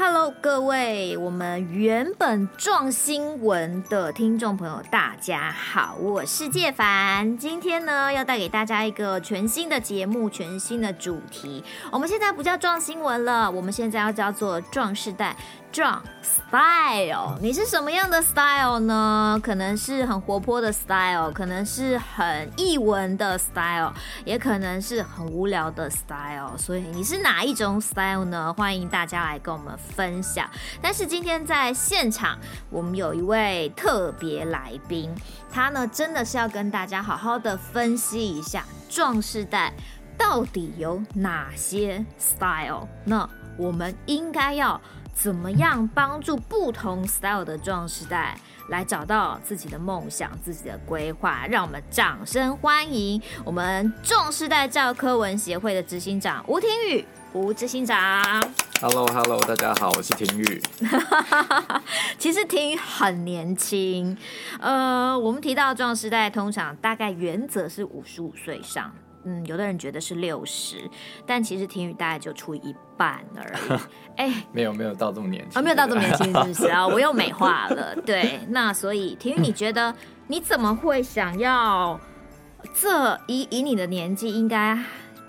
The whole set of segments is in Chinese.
Hello，各位，我们原本撞新闻的听众朋友，大家好，我是介凡。今天呢，要带给大家一个全新的节目，全新的主题。我们现在不叫撞新闻了，我们现在要叫做撞世代。壮 style，你是什么样的 style 呢？可能是很活泼的 style，可能是很译文的 style，也可能是很无聊的 style。所以你是哪一种 style 呢？欢迎大家来跟我们分享。但是今天在现场，我们有一位特别来宾，他呢真的是要跟大家好好的分析一下壮世代到底有哪些 style。那我们应该要。怎么样帮助不同 style 的壮世代来找到自己的梦想、自己的规划？让我们掌声欢迎我们壮世代教科文协会的执行长吴庭宇，吴执行长。Hello，Hello，hello, 大家好，我是庭宇。其实庭宇很年轻，呃，我们提到壮世代，通常大概原则是五十五岁上。嗯，有的人觉得是六十，但其实婷宇大概就出一半而已。哎、欸，没有没有到这么年轻，啊、哦，没有到这么年轻，是不是啊？我又美化了。对，那所以婷宇，你觉得你怎么会想要这以以你的年纪应该？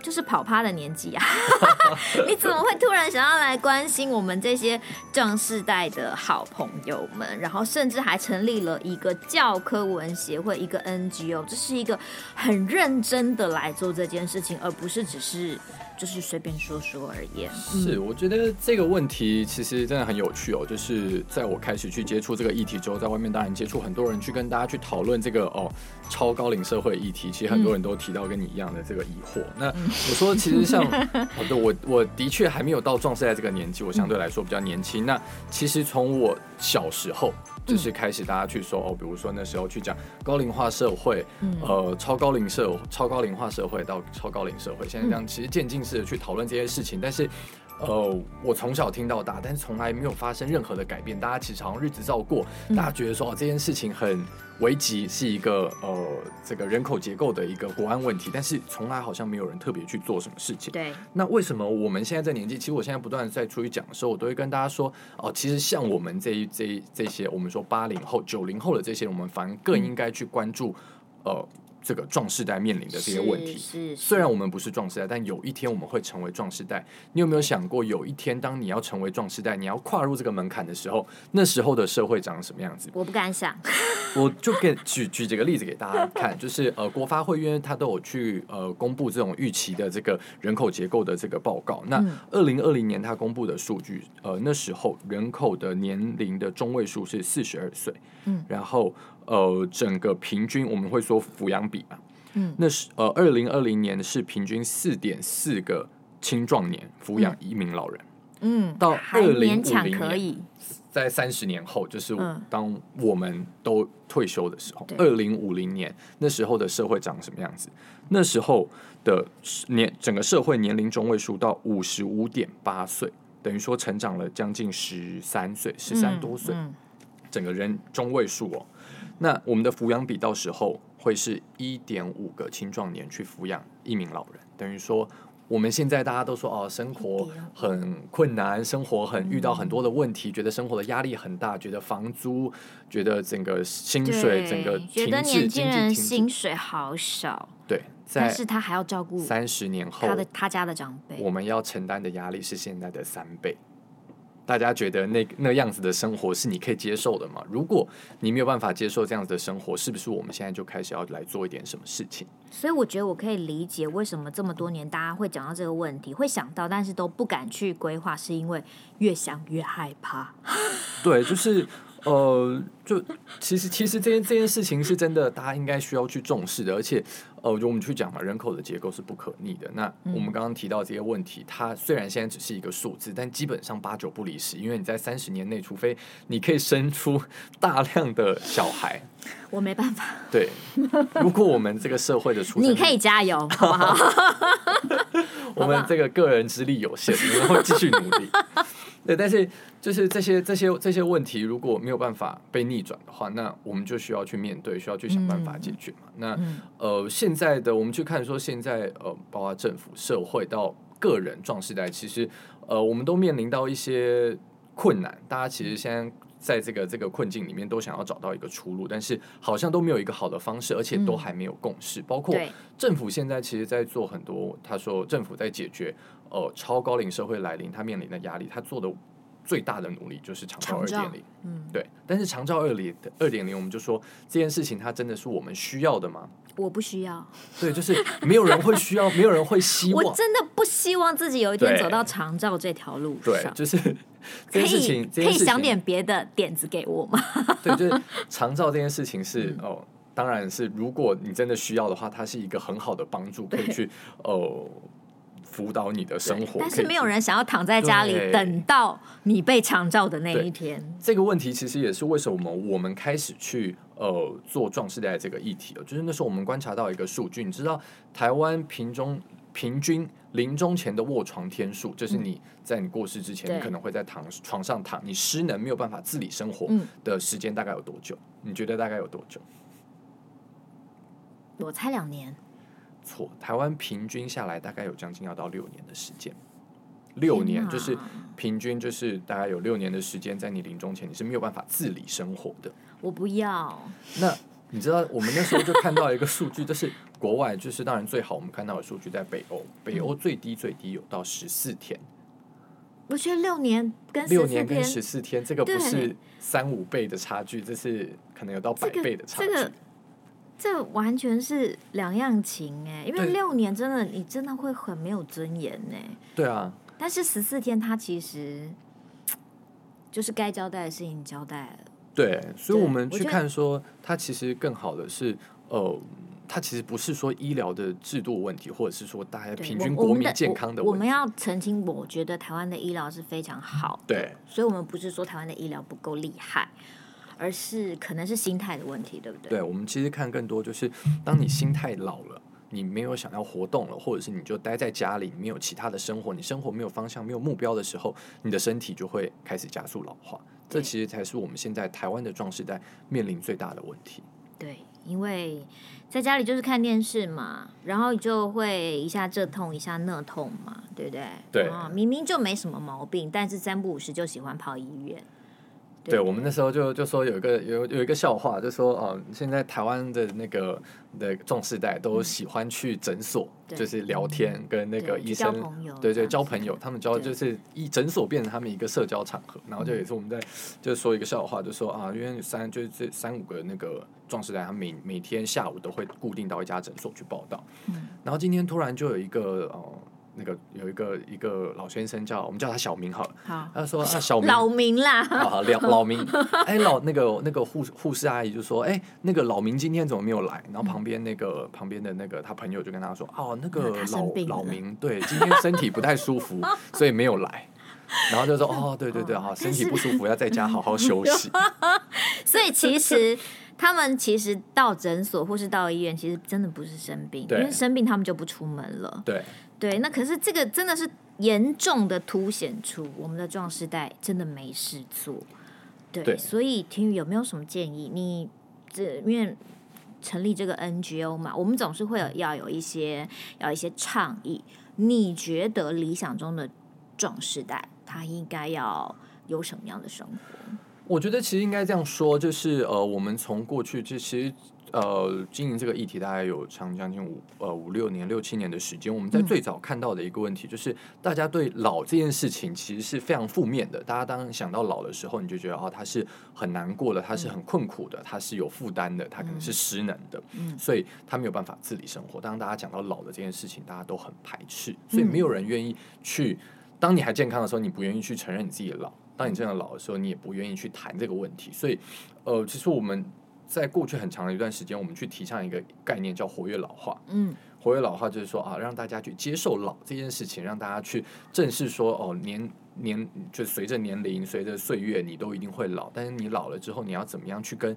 就是跑趴的年纪啊，你怎么会突然想要来关心我们这些壮世代的好朋友们？然后甚至还成立了一个教科文协会，一个 NGO，这是一个很认真的来做这件事情，而不是只是。就是随便说说而已。是，我觉得这个问题其实真的很有趣哦。就是在我开始去接触这个议题之后，在外面当然接触很多人去跟大家去讨论这个哦超高龄社会议题，其实很多人都提到跟你一样的这个疑惑。嗯、那我说，其实像 好的，我我的确还没有到壮士在这个年纪，我相对来说比较年轻。那其实从我小时候。就是开始大家去说哦，比如说那时候去讲高龄化社会，嗯呃，超高龄社超高龄化社会到超高龄社会，现在这样其实渐进式的去讨论这些事情，但是。呃，我从小听到大，但是从来没有发生任何的改变。大家其实好像日子照过，大家觉得说哦，这件事情很危急，是一个呃这个人口结构的一个国安问题，但是从来好像没有人特别去做什么事情。对。那为什么我们现在这年纪，其实我现在不断在出去讲的时候，我都会跟大家说哦、呃，其实像我们这一这一这些，我们说八零后、九零后的这些人，我们反而更应该去关注呃。这个壮世代面临的这些问题，虽然我们不是壮世代，但有一天我们会成为壮世代。你有没有想过，有一天当你要成为壮世代，你要跨入这个门槛的时候，那时候的社会长什么样子？我不敢想。我就给举举几个例子给大家看，就是呃，国发会因为他都有去呃公布这种预期的这个人口结构的这个报告。那二零二零年他公布的数据，呃，那时候人口的年龄的中位数是四十二岁，嗯，然后。呃，整个平均我们会说抚养比嘛，嗯，那是呃，二零二零年是平均四点四个青壮年抚养一名老人，嗯，到二零五零年，在三十年后，就是当我们都退休的时候，二零五零年那时候的社会长什么样子？那时候的年整个社会年龄中位数到五十五点八岁，等于说成长了将近十三岁，十三多岁，嗯嗯，整个人中位数哦。那我们的抚养比到时候会是一点五个青壮年去抚养一名老人，等于说我们现在大家都说哦，生活很困难，生活很遇到很多的问题，觉得生活的压力很大，觉得房租，觉得整个薪水整个觉得年轻人薪水好少，对，但是他还要照顾三十年后他的他家的长辈，我们要承担的压力是现在的三倍。大家觉得那那样子的生活是你可以接受的吗？如果你没有办法接受这样子的生活，是不是我们现在就开始要来做一点什么事情？所以我觉得我可以理解为什么这么多年大家会讲到这个问题，会想到，但是都不敢去规划，是因为越想越害怕。对，就是。呃，就其实其实这件这件事情是真的，大家应该需要去重视的。而且，呃，就我们去讲嘛，人口的结构是不可逆的。那我们刚刚提到这些问题，它虽然现在只是一个数字，但基本上八九不离十。因为你在三十年内，除非你可以生出大量的小孩，我没办法。对，如果我们这个社会的出，你可以加油，好不好？我们这个个人之力有限，我们会继续努力。对，但是就是这些这些这些问题如果没有办法被逆转的话，那我们就需要去面对，需要去想办法解决嘛。嗯、那呃，现在的我们去看说，现在呃，包括政府、社会到个人壮时代，其实呃，我们都面临到一些困难，大家其实现在在这个这个困境里面都想要找到一个出路，但是好像都没有一个好的方式，而且都还没有共识。嗯、包括政府现在其实，在做很多，他说政府在解决呃超高龄社会来临他面临的压力，他做的。最大的努力就是长照二点零，嗯，对。但是长照二零二点零，我们就说这件事情，它真的是我们需要的吗？我不需要。对，就是没有人会需要，没有人会希望。我真的不希望自己有一天走到长照这条路上。对，就是这件事情，可以可以想点别的点子给我吗？对，就是长照这件事情是、嗯、哦，当然是如果你真的需要的话，它是一个很好的帮助，可以去哦。辅导你的生活，但是没有人想要躺在家里等到你被抢照的那一天。这个问题其实也是为什么我们开始去呃做壮世代这个议题了。就是那时候我们观察到一个数据，你知道台湾平中平均临终前的卧床天数，就是你在你过世之前，你可能会在躺床上躺，你失能没有办法自理生活的时间大概有多久？你觉得大概有多久？我猜两年。错，台湾平均下来大概有将近要到六年的时间，六年就是平均就是大概有六年的时间，在你临终前你是没有办法自理生活的。我不要。那你知道我们那时候就看到一个数据，就是国外就是当然最好我们看到的数据在北欧，北欧最低最低有到十四天。我觉得六年跟六年跟十四天，这个不是三五倍的差距，这是可能有到百倍的差距。这个这完全是两样情哎，因为六年真的，你真的会很没有尊严呢。对啊，但是十四天，他其实就是该交代的事情交代了。对，所以我们去看说，他其实更好的是，呃，他其实不是说医疗的制度问题，或者是说大家平均国民健康的问题。我，我们要澄清，我觉得台湾的医疗是非常好的。对，所以我们不是说台湾的医疗不够厉害。而是可能是心态的问题，对不对？对，我们其实看更多就是，当你心态老了，你没有想要活动了，或者是你就待在家里，没有其他的生活，你生活没有方向、没有目标的时候，你的身体就会开始加速老化。这其实才是我们现在台湾的壮世代面临最大的问题。对，因为在家里就是看电视嘛，然后就会一下这痛一下那痛嘛，对不对？对，明明就没什么毛病，但是三不五时就喜欢跑医院。对，对我们那时候就就说有一个有有一个笑话，就说哦，现在台湾的那个的壮世代都喜欢去诊所，嗯、就是聊天跟那个医生，对对，对交朋友，他们交就是一诊所变成他们一个社交场合。然后就也是我们在就说一个笑话，就说啊，因为三就是这三五个那个壮世代，他每每天下午都会固定到一家诊所去报到。嗯，然后今天突然就有一个哦。那个有一个一个老先生叫我们叫他小明好了，好，他说啊 小明老明啦，好老老明，哎老那个那个护护士阿姨就说，哎那个老明今天怎么没有来？然后旁边那个旁边的那个他朋友就跟他说，哦那个老老明对今天身体不太舒服，所以没有来。然后就说哦对对对，哈身体不舒服要在家好好 休息。所以其实他们其实到诊所或是到医院，其实真的不是生病，因为生病他们就不出门了。对。对，那可是这个真的是严重的凸显出我们的壮世代真的没事做。对，对所以廷宇有没有什么建议？你这因为成立这个 NGO 嘛，我们总是会有要有一些要一些倡议。你觉得理想中的壮世代他应该要有什么样的生活？我觉得其实应该这样说，就是呃，我们从过去就其实。呃，经营这个议题大概有长将近五呃五六年六七年的时间。我们在最早看到的一个问题，就是大家对老这件事情其实是非常负面的。大家当想到老的时候，你就觉得哦，他是很难过的，他是很困苦的，他是有负担的，他可能是失能的，所以他没有办法自理生活。当大家讲到老的这件事情，大家都很排斥，所以没有人愿意去。当你还健康的时候，你不愿意去承认你自己的老；当你真的老的时候，你也不愿意去谈这个问题。所以，呃，其实我们。在过去很长的一段时间，我们去提倡一个概念叫活跃老化。嗯，活跃老化就是说啊，让大家去接受老这件事情，让大家去正视说哦，年年就随着年龄、随着岁月，你都一定会老。但是你老了之后，你要怎么样去跟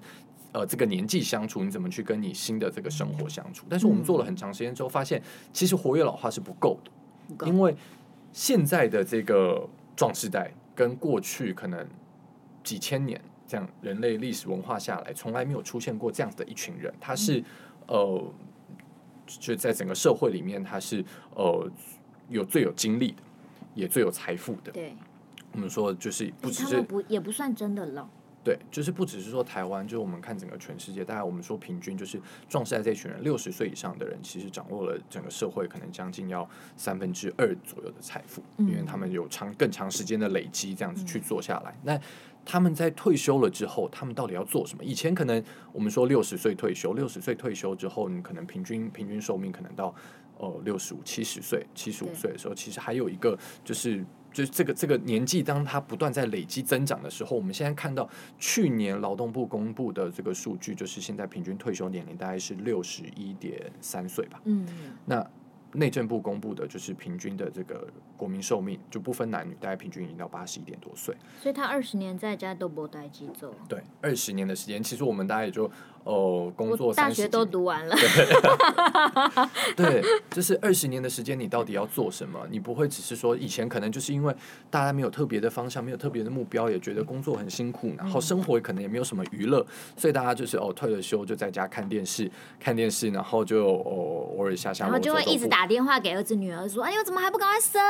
呃这个年纪相处？你怎么去跟你新的这个生活相处？但是我们做了很长时间之后，发现其实活跃老化是不够的，因为现在的这个壮世代跟过去可能几千年。这样人类历史文化下来，从来没有出现过这样子的一群人。他是、嗯、呃，就在整个社会里面，他是呃有最有精力的，也最有财富的。对。我们说就是不只是不也不算真的老。对，就是不只是说台湾，就是我们看整个全世界，大概我们说平均就是壮世代这群人，六十岁以上的人，其实掌握了整个社会可能将近要三分之二左右的财富，因为他们有长更长时间的累积，这样子去做下来。那他们在退休了之后，他们到底要做什么？以前可能我们说六十岁退休，六十岁退休之后，你可能平均平均寿命可能到呃六十五、七十岁、七十五岁的时候，其实还有一个就是。就是这个这个年纪，当它不断在累积增长的时候，我们现在看到去年劳动部公布的这个数据，就是现在平均退休年龄大概是六十一点三岁吧。嗯，那。内政部公布的就是平均的这个国民寿命，就不分男女，大概平均已经到八十一点多岁。所以他二十年在家都不待机做。对，二十年的时间，其实我们大概也就哦、呃、工作，大学都读完了。对，对，就是二十年的时间，你到底要做什么？你不会只是说以前可能就是因为大家没有特别的方向，没有特别的目标，也觉得工作很辛苦，然后生活可能也没有什么娱乐，所以大家就是哦退了休就在家看电视，看电视，然后就哦偶尔下下，然后就会一直打。打电话给儿子女儿说：“哎呦，怎么还不赶快生？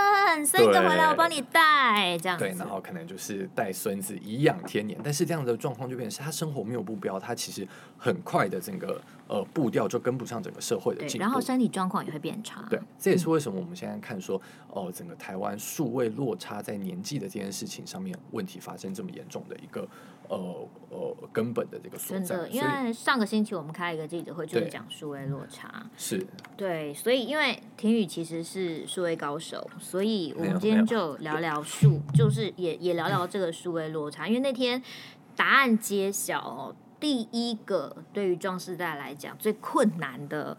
生一个回来我帮你带。”这样对，然后可能就是带孙子颐养天年。但是这样的状况就变成是他生活没有目标，他其实很快的整个呃步调就跟不上整个社会的进步，然后身体状况也会变差。对，这也是为什么我们现在看说哦、呃，整个台湾数位落差在年纪的这件事情上面问题发生这么严重的一个呃呃根本的这个所在。因为上个星期我们开一个记者会，就是讲数位落差。是，对，所以因为。庭宇其实是数位高手，所以我们今天就聊聊数，就是也也聊聊这个数位落差。因为那天答案揭晓，第一个对于壮世代来讲最困难的。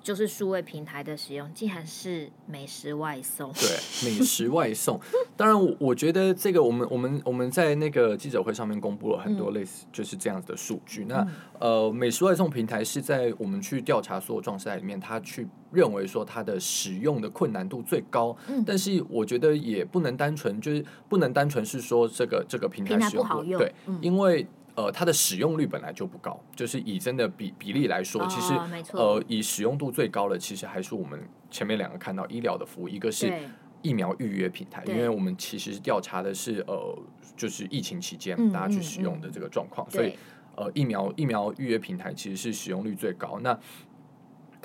就是数位平台的使用，竟然是美食外送。对，美食外送。当然，我我觉得这个，我们我们我们在那个记者会上面公布了很多类似就是这样子的数据。嗯、那呃，美食外送平台是在我们去调查所有壮世代里面，他去认为说它的使用的困难度最高。嗯、但是我觉得也不能单纯就是不能单纯是说这个这个平台不好用，对，嗯、因为。呃，它的使用率本来就不高，就是以真的比比例来说，哦、其实呃，以使用度最高的，其实还是我们前面两个看到医疗的服务，一个是疫苗预约平台，因为我们其实调查的是呃，就是疫情期间大家去使用的这个状况，嗯嗯嗯、所以呃，疫苗疫苗预约平台其实是使用率最高。那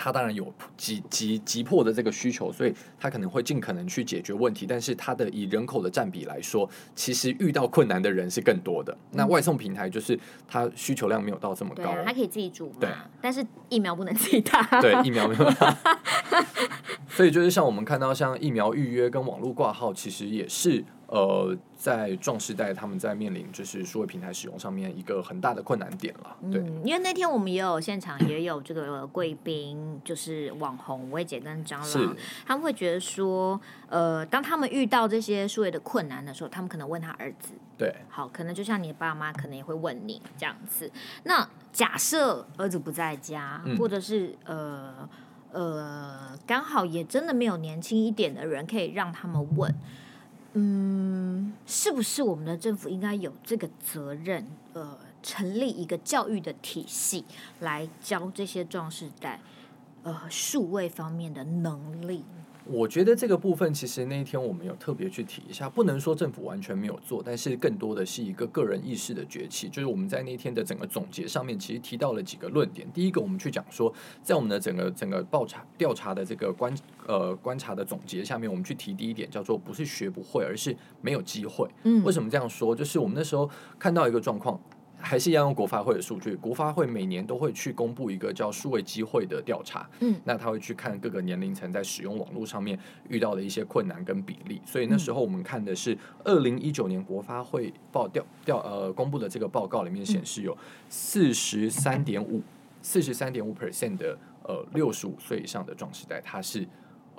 他当然有急急急迫的这个需求，所以他可能会尽可能去解决问题。但是他的以人口的占比来说，其实遇到困难的人是更多的。那外送平台就是他需求量没有到这么高，他可以自己煮嘛。对，但是疫苗不能自己打。对，疫苗没有。所以就是像我们看到，像疫苗预约跟网络挂号，其实也是。呃，在壮时代，他们在面临就是数位平台使用上面一个很大的困难点了。对，嗯，因为那天我们也有现场也有这个贵宾，就是网红薇姐跟张老，他们会觉得说，呃，当他们遇到这些数位的困难的时候，他们可能问他儿子，对，好，可能就像你的爸妈可能也会问你这样子。那假设儿子不在家，嗯、或者是呃呃，刚好也真的没有年轻一点的人可以让他们问。嗯，是不是我们的政府应该有这个责任？呃，成立一个教育的体系来教这些壮士在，呃，数位方面的能力。我觉得这个部分其实那一天我们有特别去提一下，不能说政府完全没有做，但是更多的是一个个人意识的崛起。就是我们在那天的整个总结上面，其实提到了几个论点。第一个，我们去讲说，在我们的整个整个报查调查的这个观呃观察的总结下面，我们去提第一点叫做不是学不会，而是没有机会。嗯，为什么这样说？就是我们那时候看到一个状况。还是要用国发会的数据，国发会每年都会去公布一个叫数位机会的调查。嗯，那他会去看各个年龄层在使用网络上面遇到的一些困难跟比例。所以那时候我们看的是二零一九年国发会报调调呃公布的这个报告里面显示有四十三点五四十三点五 percent 的呃六十五岁以上的壮世代，他是。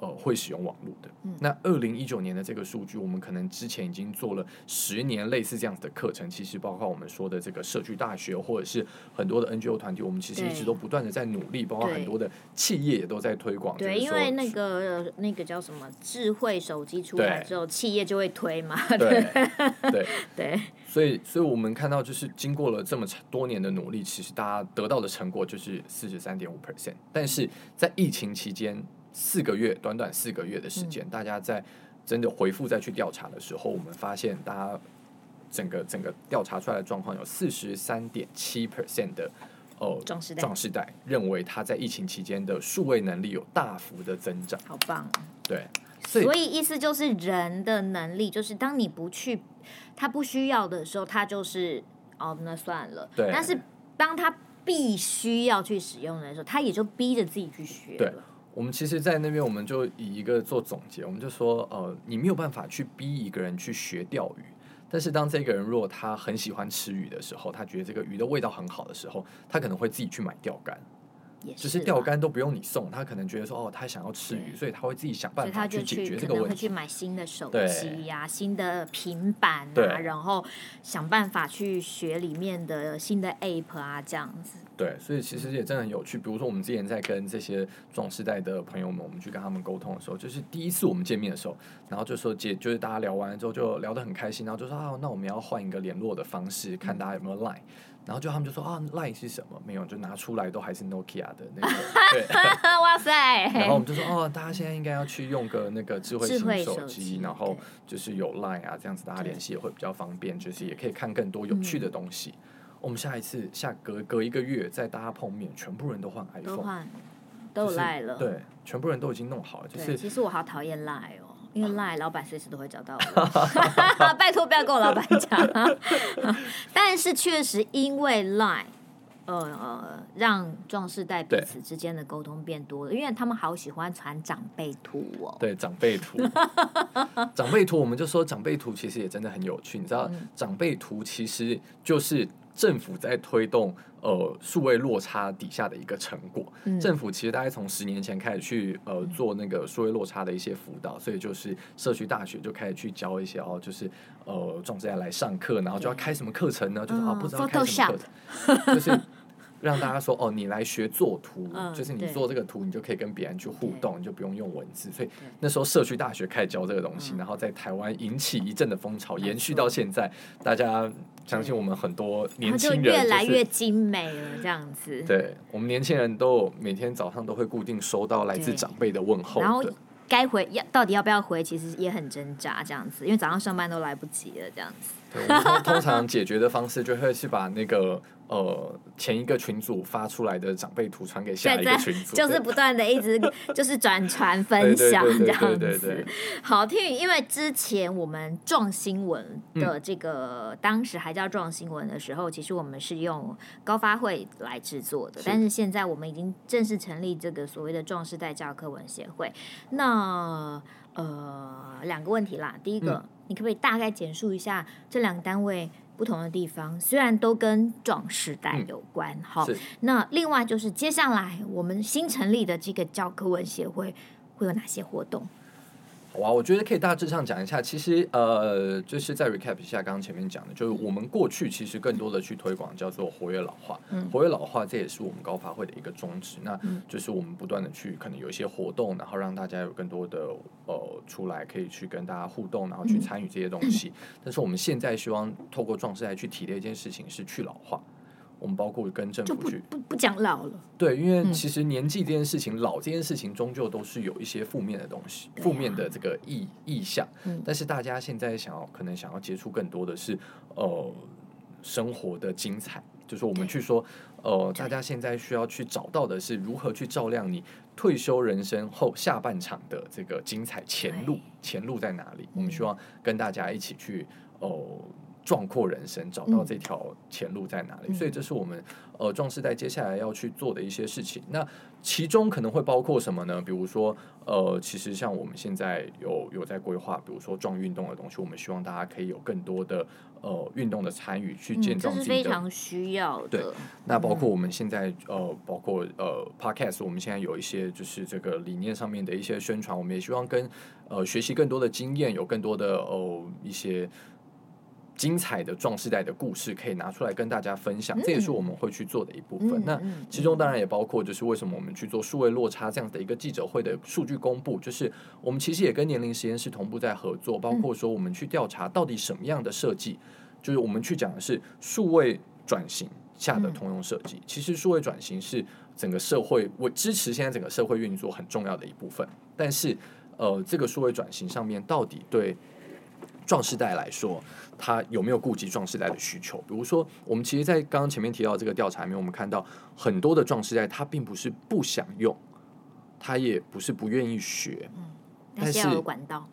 呃，会使用网络的。嗯、那二零一九年的这个数据，我们可能之前已经做了十年类似这样子的课程。其实包括我们说的这个社区大学，或者是很多的 NGO 团体，我们其实一直都不断的在努力，包括很多的企业也都在推广。对，因为那个那个叫什么智慧手机出来之后，企业就会推嘛。对 对对。所以，所以我们看到，就是经过了这么多年的努力，其实大家得到的成果就是四十三点五 percent。但是在疫情期间。四个月，短短四个月的时间，嗯、大家在真的回复再去调查的时候，我们发现大家整个整个调查出来的状况有四十三点七 percent 的哦壮士代壮士代认为他在疫情期间的数位能力有大幅的增长，好棒哦！对，所以意思就是人的能力，就是当你不去他不需要的时候，他就是哦那算了。对，但是当他必须要去使用的时候，他也就逼着自己去学了。我们其实，在那边，我们就以一个做总结，我们就说，呃，你没有办法去逼一个人去学钓鱼，但是当这个人如果他很喜欢吃鱼的时候，他觉得这个鱼的味道很好的时候，他可能会自己去买钓竿。就是钓竿都不用你送，他可能觉得说哦，他想要吃鱼，所以他会自己想办法去解决这个问题。会去买新的手机呀、啊、新的平板啊，然后想办法去学里面的新的 app 啊，这样子。对，所以其实也真的很有趣。比如说，我们之前在跟这些壮世代的朋友们，我们去跟他们沟通的时候，就是第一次我们见面的时候，然后就说姐，就是大家聊完了之后就聊得很开心，然后就说啊，那我们要换一个联络的方式，看大家有没有 line。然后就他们就说啊，Line 是什么？没有，就拿出来都还是 Nokia 的那个。对，哇塞！然后我们就说哦，大家现在应该要去用个那个智慧型手机，然后就是有 Line 啊，这样子大家联系也会比较方便，就是也可以看更多有趣的东西。我们下一次下隔隔一个月再大家碰面，全部人都换 iPhone，都换，都有 Line 了。对，全部人都已经弄好了。就是其实我好讨厌 Line 哦。因为 Line 老板随时都会找到我，拜托不要跟我老板讲。但是确实因为呃，让壮世代彼此之间的沟通变多了，因为他们好喜欢传长辈图哦。对，长辈图，长辈图，我们就说长辈图其实也真的很有趣。你知道，长辈图其实就是。政府在推动呃数位落差底下的一个成果，嗯、政府其实大概从十年前开始去呃做那个数位落差的一些辅导，所以就是社区大学就开始去教一些哦，就是呃壮世代来上课，然后就要开什么课程呢？就是啊不知道开什么课程。就是。让大家说哦，你来学做图，嗯、就是你做这个图，你就可以跟别人去互动，你就不用用文字。所以那时候社区大学开始教这个东西，然后在台湾引起一阵的风潮，延续到现在。大家相信我们很多年轻人、就是、越来越精美了，这样子。对，我们年轻人都每天早上都会固定收到来自长辈的问候，然后该回要到底要不要回，其实也很挣扎，这样子，因为早上上班都来不及了，这样子。对，我们通常解决的方式就会是把那个。呃，前一个群组发出来的长辈图传给下一个群组，就是不断的一直就是转 传分享这样子。好听，因为之前我们撞新闻的这个、嗯、当时还叫撞新闻的时候，其实我们是用高发会来制作的，是但是现在我们已经正式成立这个所谓的壮士代教科文协会。那呃，两个问题啦，第一个，嗯、你可不可以大概简述一下这两个单位？不同的地方虽然都跟壮时代有关，好、嗯，那另外就是接下来我们新成立的这个教科文协会会有哪些活动？好啊，我觉得可以大致上讲一下。其实，呃，就是在 recap 一下刚刚前面讲的，就是我们过去其实更多的去推广叫做活跃老化，嗯、活跃老化，这也是我们高发会的一个宗旨。那就是我们不断的去可能有一些活动，然后让大家有更多的呃出来可以去跟大家互动，然后去参与这些东西。嗯、但是我们现在希望透过壮世代去提的一件事情是去老化。我们包括跟政府去不不不讲老了，对，因为其实年纪这件事情，嗯、老这件事情终究都是有一些负面的东西，啊、负面的这个意意向。嗯、但是大家现在想要可能想要接触更多的是呃生活的精彩，就是我们去说呃大家现在需要去找到的是如何去照亮你退休人生后下半场的这个精彩前路，前路在哪里？嗯、我们希望跟大家一起去哦。呃壮阔人生，找到这条前路在哪里？嗯、所以这是我们呃壮士代接下来要去做的一些事情。那其中可能会包括什么呢？比如说呃，其实像我们现在有有在规划，比如说壮运动的东西，我们希望大家可以有更多的呃运动的参与，去建造自己非常需要的。对，那包括我们现在呃，包括呃，Podcast，我们现在有一些就是这个理念上面的一些宣传，我们也希望跟呃学习更多的经验，有更多的呃一些。精彩的壮世代的故事可以拿出来跟大家分享，这也是我们会去做的一部分。那其中当然也包括，就是为什么我们去做数位落差这样的一个记者会的数据公布，就是我们其实也跟年龄实验室同步在合作，包括说我们去调查到底什么样的设计，就是我们去讲的是数位转型下的通用设计。其实数位转型是整个社会为支持现在整个社会运作很重要的一部分，但是。呃，这个数位转型上面到底对壮世代来说，他有没有顾及壮世代的需求？比如说，我们其实，在刚刚前面提到这个调查里面，我们看到很多的壮世代，他并不是不想用，他也不是不愿意学，嗯，但是管道，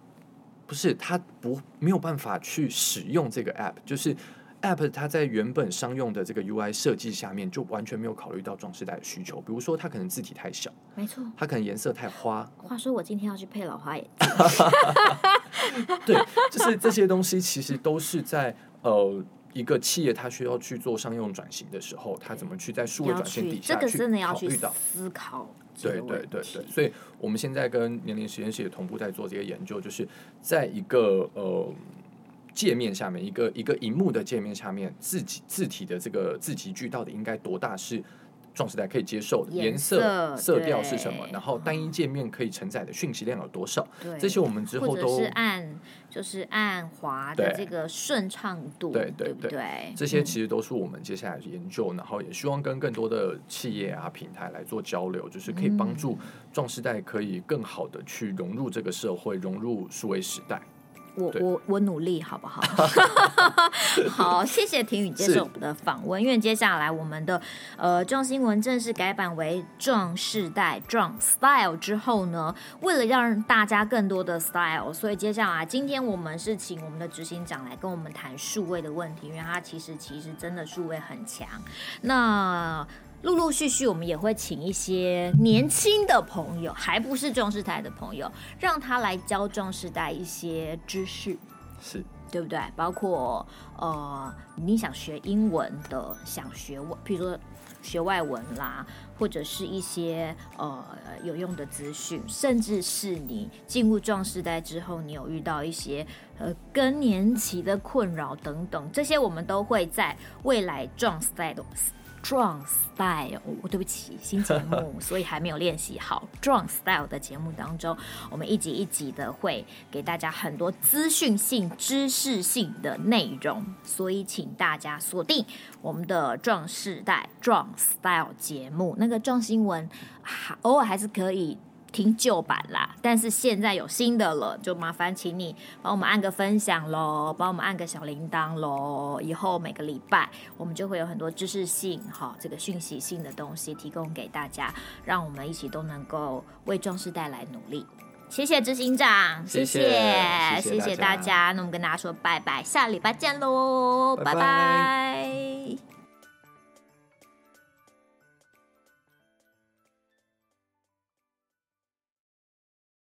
不是他不没有办法去使用这个 app，就是 app 它在原本商用的这个 UI 设计下面，就完全没有考虑到装饰带的需求。比如说，它可能字体太小，没错，它可能颜色太花。话说，我今天要去配老花眼镜。对，就是这些东西，其实都是在呃一个企业它需要去做商用转型的时候，它怎么去在数位转型底下去考虑到思考。对对对对，所以我们现在跟年龄实验室也同步在做这个研究，就是在一个呃界面下面，一个一个荧幕的界面下面，字体字体的这个字级距到底应该多大是？壮时代可以接受的颜色、色调是什么？然后单一界面可以承载的讯息量有多少？这些我们之后都是按就是按滑的这个顺畅度，对对对，对这些其实都是我们接下来的研究，然后也希望跟更多的企业啊平台来做交流，就是可以帮助壮时代可以更好的去融入这个社会，融入数位时代。我我我努力好不好？好，谢谢婷宇接受我们的访问。因为接下来我们的呃壮新闻正式改版为壮世代壮 style 之后呢，为了让大家更多的 style，所以接下来今天我们是请我们的执行长来跟我们谈数位的问题，因为他其实其实真的数位很强。那陆陆续续，我们也会请一些年轻的朋友，还不是壮世代的朋友，让他来教壮世代一些知识，是对不对？包括呃，你想学英文的，想学外，譬如说学外文啦，或者是一些呃有用的资讯，甚至是你进入壮世代之后，你有遇到一些呃更年期的困扰等等，这些我们都会在未来壮世代的。壮 style，我、哦、对不起，新节目，所以还没有练习好。壮 style 的节目当中，我们一集一集的会给大家很多资讯性、知识性的内容，所以请大家锁定我们的壮世代壮 style 节目。那个壮新闻，偶尔还是可以。听旧版啦，但是现在有新的了，就麻烦请你帮我们按个分享喽，帮我们按个小铃铛喽。以后每个礼拜我们就会有很多知识性、哈这个讯息性的东西提供给大家，让我们一起都能够为壮世代来努力。谢谢执行长，谢谢谢谢，谢，谢，谢谢大家。那我们跟大家说拜拜，下礼拜见喽，拜拜。拜拜。